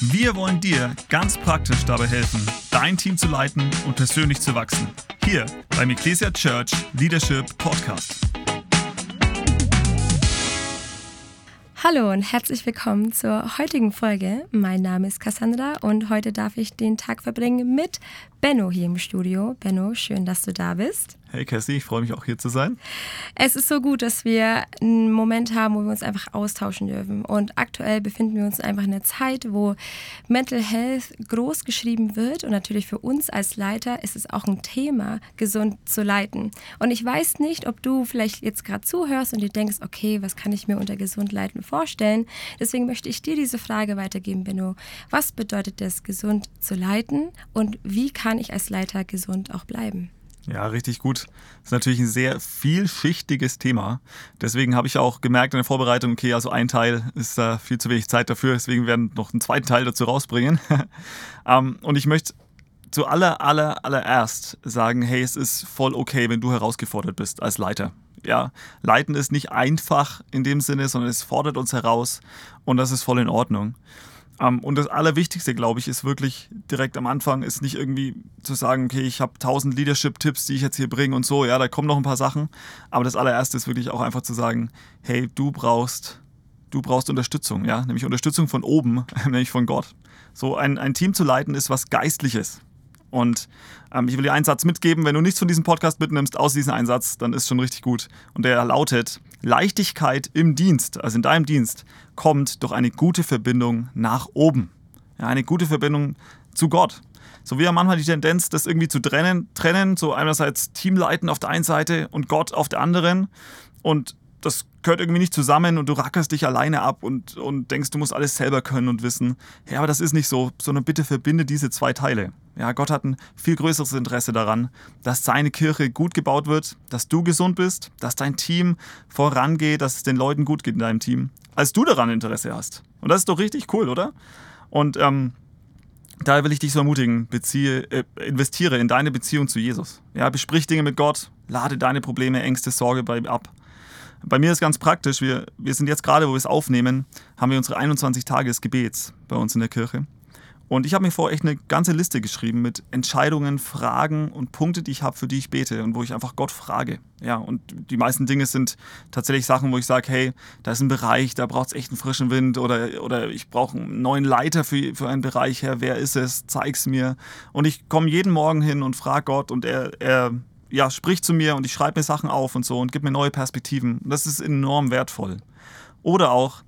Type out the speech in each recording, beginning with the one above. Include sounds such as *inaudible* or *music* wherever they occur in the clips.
Wir wollen dir ganz praktisch dabei helfen, dein Team zu leiten und persönlich zu wachsen. Hier beim Ecclesia Church Leadership Podcast. Hallo und herzlich willkommen zur heutigen Folge. Mein Name ist Cassandra und heute darf ich den Tag verbringen mit Benno hier im Studio. Benno, schön, dass du da bist. Hey Cassie, ich freue mich auch hier zu sein. Es ist so gut, dass wir einen Moment haben, wo wir uns einfach austauschen dürfen. Und aktuell befinden wir uns einfach in einer Zeit, wo Mental Health groß geschrieben wird. Und natürlich für uns als Leiter ist es auch ein Thema, gesund zu leiten. Und ich weiß nicht, ob du vielleicht jetzt gerade zuhörst und dir denkst, okay, was kann ich mir unter gesund leiten vorstellen? Deswegen möchte ich dir diese Frage weitergeben, Benno. Was bedeutet es, gesund zu leiten? Und wie kann ich als Leiter gesund auch bleiben? Ja, richtig gut. Das ist natürlich ein sehr vielschichtiges Thema. Deswegen habe ich auch gemerkt in der Vorbereitung, okay, also ein Teil ist da äh, viel zu wenig Zeit dafür. Deswegen werden wir noch einen zweiten Teil dazu rausbringen. *laughs* ähm, und ich möchte zu aller, aller, allererst sagen, hey, es ist voll okay, wenn du herausgefordert bist als Leiter. Ja, Leiten ist nicht einfach in dem Sinne, sondern es fordert uns heraus und das ist voll in Ordnung. Um, und das Allerwichtigste, glaube ich, ist wirklich direkt am Anfang, ist nicht irgendwie zu sagen, okay, ich habe tausend Leadership-Tipps, die ich jetzt hier bringe und so, ja, da kommen noch ein paar Sachen. Aber das allererste ist wirklich auch einfach zu sagen, hey, du brauchst, du brauchst Unterstützung, ja, nämlich Unterstützung von oben, *laughs* nämlich von Gott. So ein, ein Team zu leiten ist was Geistliches. Und ähm, ich will dir einen Satz mitgeben, wenn du nichts von diesem Podcast mitnimmst, aus diesem Einsatz, dann ist schon richtig gut. Und der lautet, Leichtigkeit im Dienst, also in deinem Dienst, kommt durch eine gute Verbindung nach oben. Ja, eine gute Verbindung zu Gott. So wie ja manchmal die Tendenz, das irgendwie zu trennen, trennen, so einerseits Teamleiten auf der einen Seite und Gott auf der anderen. Und das gehört irgendwie nicht zusammen und du rackerst dich alleine ab und, und denkst, du musst alles selber können und wissen. Ja, aber das ist nicht so, sondern bitte verbinde diese zwei Teile. Ja, Gott hat ein viel größeres Interesse daran, dass seine Kirche gut gebaut wird, dass du gesund bist, dass dein Team vorangeht, dass es den Leuten gut geht in deinem Team, als du daran Interesse hast. Und das ist doch richtig cool, oder? Und ähm, daher will ich dich so ermutigen, beziehe, äh, investiere in deine Beziehung zu Jesus. Ja, besprich Dinge mit Gott, lade deine Probleme, Ängste, Sorge bei ihm ab. Bei mir ist ganz praktisch, wir, wir sind jetzt gerade, wo wir es aufnehmen, haben wir unsere 21 Tage des Gebets bei uns in der Kirche. Und ich habe mir vor echt eine ganze Liste geschrieben mit Entscheidungen, Fragen und Punkte, die ich habe, für die ich bete und wo ich einfach Gott frage. Ja, und die meisten Dinge sind tatsächlich Sachen, wo ich sage, hey, da ist ein Bereich, da braucht es echt einen frischen Wind oder, oder ich brauche einen neuen Leiter für, für einen Bereich her. Wer ist es? Zeig's mir. Und ich komme jeden Morgen hin und frage Gott und er, er ja, spricht zu mir und ich schreibe mir Sachen auf und so und gibt mir neue Perspektiven. Das ist enorm wertvoll. Oder auch,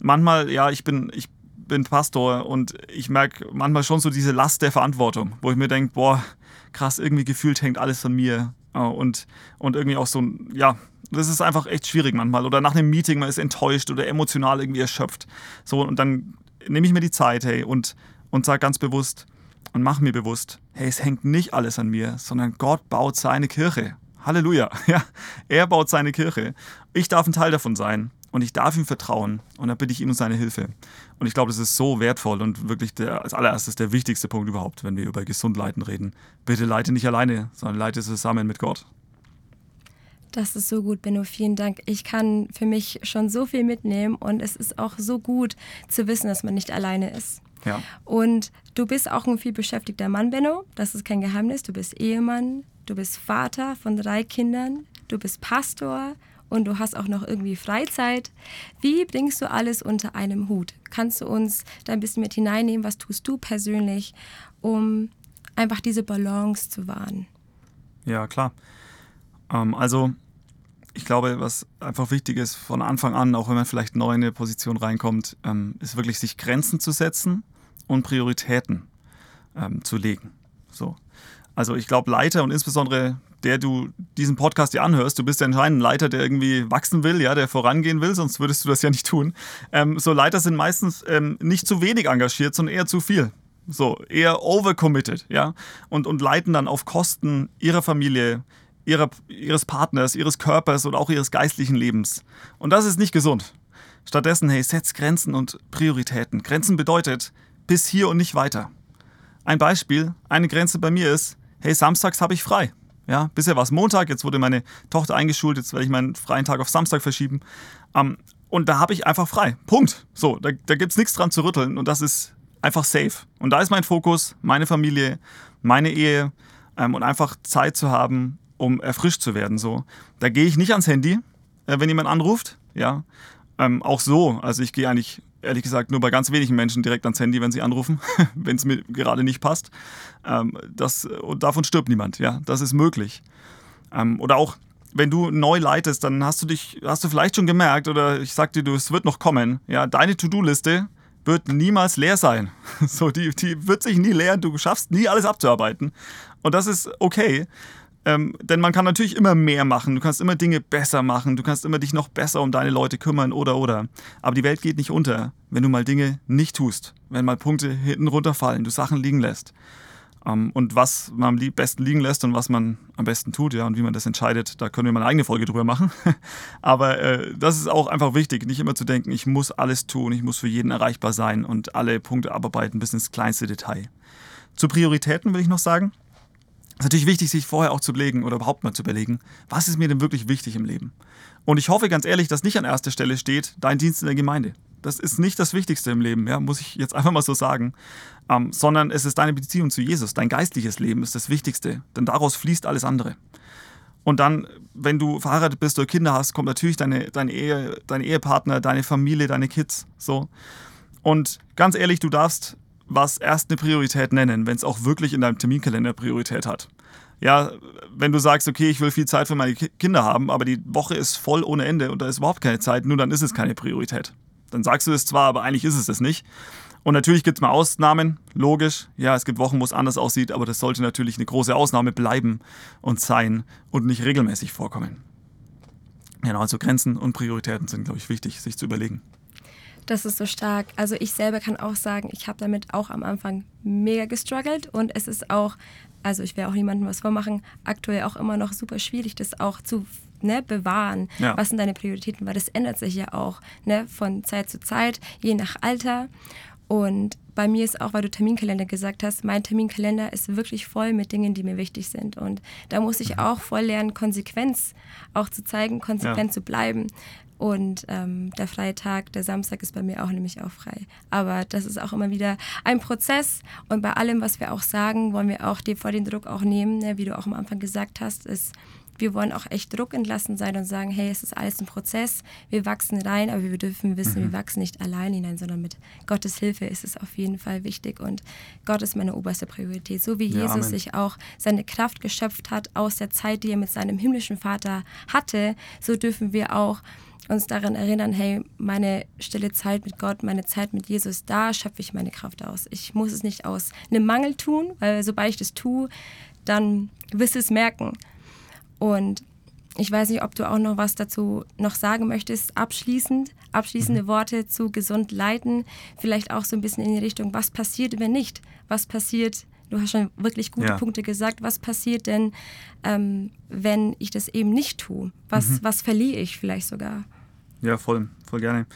manchmal, ja, ich bin, ich bin Pastor und ich merke manchmal schon so diese Last der Verantwortung, wo ich mir denke, boah, krass, irgendwie gefühlt hängt alles von mir. Und, und irgendwie auch so, ja, das ist einfach echt schwierig manchmal. Oder nach einem Meeting, man ist enttäuscht oder emotional irgendwie erschöpft. So, und dann nehme ich mir die Zeit, hey, und, und sage ganz bewusst, und mach mir bewusst, hey, es hängt nicht alles an mir, sondern Gott baut seine Kirche. Halleluja. *laughs* Ja, er baut seine Kirche. Ich darf ein Teil davon sein und ich darf ihm vertrauen und dann bitte ich ihm um seine Hilfe. Und ich glaube, das ist so wertvoll und wirklich der, als allererstes der wichtigste Punkt überhaupt, wenn wir über Gesundleiten reden. Bitte leite nicht alleine, sondern leite zusammen mit Gott. Das ist so gut, Benno. Vielen Dank. Ich kann für mich schon so viel mitnehmen und es ist auch so gut zu wissen, dass man nicht alleine ist. Ja. Und du bist auch ein viel beschäftigter Mann, Benno. Das ist kein Geheimnis. Du bist Ehemann, du bist Vater von drei Kindern, du bist Pastor und du hast auch noch irgendwie Freizeit. Wie bringst du alles unter einem Hut? Kannst du uns da ein bisschen mit hineinnehmen? Was tust du persönlich, um einfach diese Balance zu wahren? Ja, klar. Ähm, also ich glaube, was einfach wichtig ist von Anfang an, auch wenn man vielleicht neu in eine Position reinkommt, ähm, ist wirklich sich Grenzen zu setzen und Prioritäten ähm, zu legen. So. Also ich glaube, Leiter und insbesondere der du diesen Podcast dir anhörst, du bist ja anscheinend ein Leiter, der irgendwie wachsen will, ja, der vorangehen will, sonst würdest du das ja nicht tun. Ähm, so Leiter sind meistens ähm, nicht zu wenig engagiert, sondern eher zu viel. So, eher overcommitted, ja, und, und leiten dann auf Kosten ihrer Familie, ihrer, ihres Partners, ihres Körpers und auch ihres geistlichen Lebens. Und das ist nicht gesund. Stattdessen, hey, setz Grenzen und Prioritäten. Grenzen bedeutet, bis hier und nicht weiter. Ein Beispiel, eine Grenze bei mir ist, hey, samstags habe ich frei. Ja, bisher war es Montag, jetzt wurde meine Tochter eingeschult, jetzt werde ich meinen freien Tag auf Samstag verschieben. Ähm, und da habe ich einfach frei. Punkt. So, da, da gibt es nichts dran zu rütteln und das ist einfach safe. Und da ist mein Fokus, meine Familie, meine Ehe ähm, und einfach Zeit zu haben, um erfrischt zu werden. So. Da gehe ich nicht ans Handy, äh, wenn jemand anruft. Ja. Ähm, auch so. Also ich gehe eigentlich ehrlich gesagt nur bei ganz wenigen Menschen direkt ans Handy, wenn sie anrufen, *laughs* wenn es mir gerade nicht passt. Ähm, das, und davon stirbt niemand. Ja, das ist möglich. Ähm, oder auch wenn du neu leitest, dann hast du dich, hast du vielleicht schon gemerkt, oder ich sag dir, du, es wird noch kommen. Ja, deine To-Do-Liste wird niemals leer sein. *laughs* So, die, die wird sich nie leeren, du schaffst nie alles abzuarbeiten. Und das ist okay. Ähm, denn man kann natürlich immer mehr machen, du kannst immer Dinge besser machen, du kannst immer dich noch besser um deine Leute kümmern oder oder. Aber die Welt geht nicht unter, wenn du mal Dinge nicht tust, wenn mal Punkte hinten runterfallen, du Sachen liegen lässt. Ähm, und was man am besten liegen lässt und was man am besten tut, ja, und wie man das entscheidet, da können wir mal eine eigene Folge drüber machen. *laughs* Aber äh, das ist auch einfach wichtig, nicht immer zu denken, ich muss alles tun, ich muss für jeden erreichbar sein und alle Punkte abarbeiten bis ins kleinste Detail. Zu Prioritäten will ich noch sagen. Es ist natürlich wichtig, sich vorher auch zu überlegen oder überhaupt mal zu überlegen, was ist mir denn wirklich wichtig im Leben? Und ich hoffe ganz ehrlich, dass nicht an erster Stelle steht, dein Dienst in der Gemeinde. Das ist nicht das Wichtigste im Leben, ja, muss ich jetzt einfach mal so sagen. Ähm, sondern es ist deine Beziehung zu Jesus, dein geistliches Leben ist das Wichtigste, denn daraus fließt alles andere. Und dann, wenn du verheiratet bist oder Kinder hast, kommt natürlich deine, deine Ehe, dein Ehepartner, deine Familie, deine Kids. So. Und ganz ehrlich, du darfst was erst eine Priorität nennen, wenn es auch wirklich in deinem Terminkalender Priorität hat. Ja, wenn du sagst, okay, ich will viel Zeit für meine Kinder haben, aber die Woche ist voll ohne Ende und da ist überhaupt keine Zeit, nur dann ist es keine Priorität. Dann sagst du es zwar, aber eigentlich ist es es nicht. Und natürlich gibt es mal Ausnahmen, logisch. Ja, es gibt Wochen, wo es anders aussieht, aber das sollte natürlich eine große Ausnahme bleiben und sein und nicht regelmäßig vorkommen. Genau, also Grenzen und Prioritäten sind, glaube ich, wichtig, sich zu überlegen. Das ist so stark. Also ich selber kann auch sagen, ich habe damit auch am Anfang mega gestruggelt und es ist auch, also ich werde auch niemandem was vormachen, aktuell auch immer noch super schwierig, das auch zu ne, bewahren. Ja. Was sind deine Prioritäten? Weil das ändert sich ja auch ne, von Zeit zu Zeit, je nach Alter. Und bei mir ist auch, weil du Terminkalender gesagt hast, mein Terminkalender ist wirklich voll mit Dingen, die mir wichtig sind. Und da muss ich mhm. auch voll lernen, Konsequenz auch zu zeigen, konsequent ja. zu bleiben. Und ähm, der freie Tag, der Samstag ist bei mir auch nämlich auch frei. Aber das ist auch immer wieder ein Prozess. Und bei allem, was wir auch sagen, wollen wir auch dir vor den Druck auch nehmen, ne? wie du auch am Anfang gesagt hast, ist, wir wollen auch echt Druck entlassen sein und sagen, hey, es ist alles ein Prozess, wir wachsen rein, aber wir dürfen wissen, mhm. wir wachsen nicht allein hinein, sondern mit Gottes Hilfe ist es auf jeden Fall wichtig und Gott ist meine oberste Priorität. So wie ja, Jesus Amen. sich auch seine Kraft geschöpft hat aus der Zeit, die er mit seinem himmlischen Vater hatte, so dürfen wir auch uns daran erinnern, hey, meine stille Zeit mit Gott, meine Zeit mit Jesus, da schöpfe ich meine Kraft aus. Ich muss es nicht aus einem Mangel tun, weil sobald ich das tue, dann wirst du es merken. Und ich weiß nicht, ob du auch noch was dazu noch sagen möchtest, abschließend, abschließende mhm. Worte zu gesund leiten, vielleicht auch so ein bisschen in die Richtung, was passiert, wenn nicht? Was passiert, du hast schon wirklich gute ja. Punkte gesagt, was passiert denn, ähm, wenn ich das eben nicht tue? Was, mhm. was verliere ich vielleicht sogar? Ja, voll, voll gerne.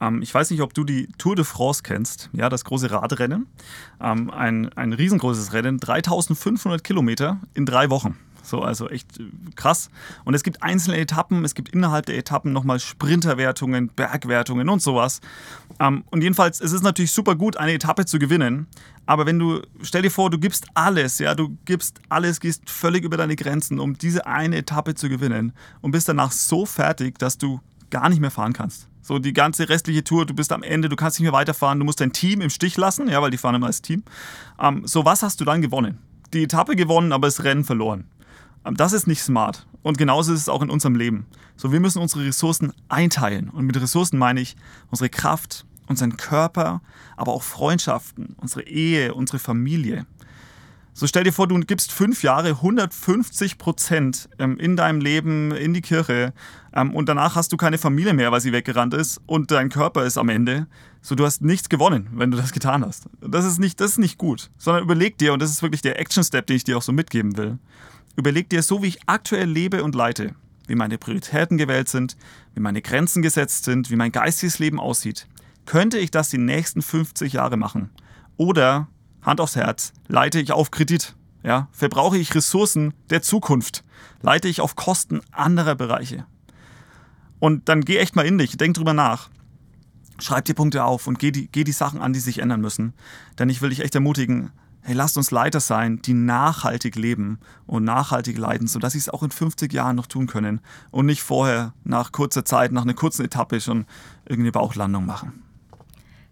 Ähm, ich weiß nicht, ob du die Tour de France kennst, ja, das große Radrennen. Ähm, ein, ein riesengroßes Rennen, 3500 Kilometer in drei Wochen. So, also echt äh, krass. Und es gibt einzelne Etappen, es gibt innerhalb der Etappen nochmal Sprinterwertungen, Bergwertungen und sowas. Ähm, und jedenfalls, es ist natürlich super gut, eine Etappe zu gewinnen. Aber wenn du, stell dir vor, du gibst alles, ja, du gibst alles, gehst völlig über deine Grenzen, um diese eine Etappe zu gewinnen und bist danach so fertig, dass du gar nicht mehr fahren kannst. So die ganze restliche Tour, du bist am Ende, du kannst nicht mehr weiterfahren, du musst dein Team im Stich lassen, ja, weil die fahren immer als Team. Ähm, so was hast du dann gewonnen? Die Etappe gewonnen, aber das Rennen verloren. Ähm, das ist nicht smart. Und genauso ist es auch in unserem Leben. So, wir müssen unsere Ressourcen einteilen. Und mit Ressourcen meine ich unsere Kraft, unseren Körper, aber auch Freundschaften, unsere Ehe, unsere Familie. So stell dir vor, du gibst fünf Jahre 150 Prozent ähm, in deinem Leben in die Kirche ähm, und danach hast du keine Familie mehr, weil sie weggerannt ist und dein Körper ist am Ende. So, du hast nichts gewonnen, wenn du das getan hast. Das ist nicht, das ist nicht gut, sondern überleg dir, und das ist wirklich der Action-Step, den ich dir auch so mitgeben will. Überleg dir so, wie ich aktuell lebe und leite, wie meine Prioritäten gewählt sind, wie meine Grenzen gesetzt sind, wie mein geistiges Leben aussieht. Könnte ich das die nächsten 50 Jahre machen? Oder, Hand aufs Herz, leite ich auf Kredit? Ja, verbrauche ich Ressourcen der Zukunft? Leite ich auf Kosten anderer Bereiche? Und dann geh echt mal in dich, denk drüber nach. schreib die Punkte auf und geh die, geh die Sachen an, die sich ändern müssen. Denn ich will dich echt ermutigen, hey, lasst uns Leiter sein, die nachhaltig leben und nachhaltig leiden, sodass sie es auch in 50 Jahren noch tun können und nicht vorher nach kurzer Zeit, nach einer kurzen Etappe schon irgendeine Bauchlandung machen.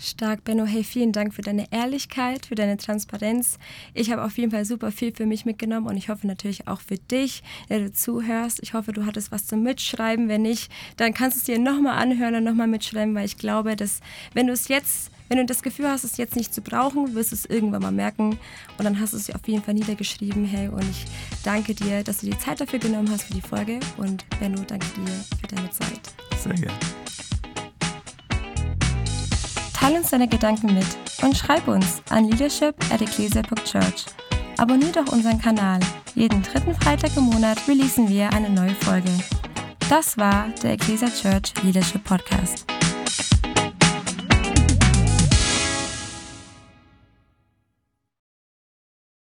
Stark, Benno. Hey, vielen Dank für deine Ehrlichkeit, für deine Transparenz. Ich habe auf jeden Fall super viel für mich mitgenommen und ich hoffe natürlich auch für dich, der du zuhörst. Ich hoffe, du hattest was zum Mitschreiben. Wenn nicht, dann kannst du es dir nochmal anhören und nochmal mitschreiben, weil ich glaube, dass wenn du es jetzt wenn du das Gefühl hast, es jetzt nicht zu brauchen, wirst du es irgendwann mal merken und dann hast du es auf jeden Fall niedergeschrieben. Hey, und ich danke dir, dass du die Zeit dafür genommen hast für die Folge und Benno, danke dir für deine Zeit. Sehr gerne. Teil uns deine Gedanken mit und schreib uns an leadership at ecclesia.church. Abonnier doch unseren Kanal. Jeden dritten Freitag im Monat releasen wir eine neue Folge. Das war der Ecclesia Church Leadership Podcast.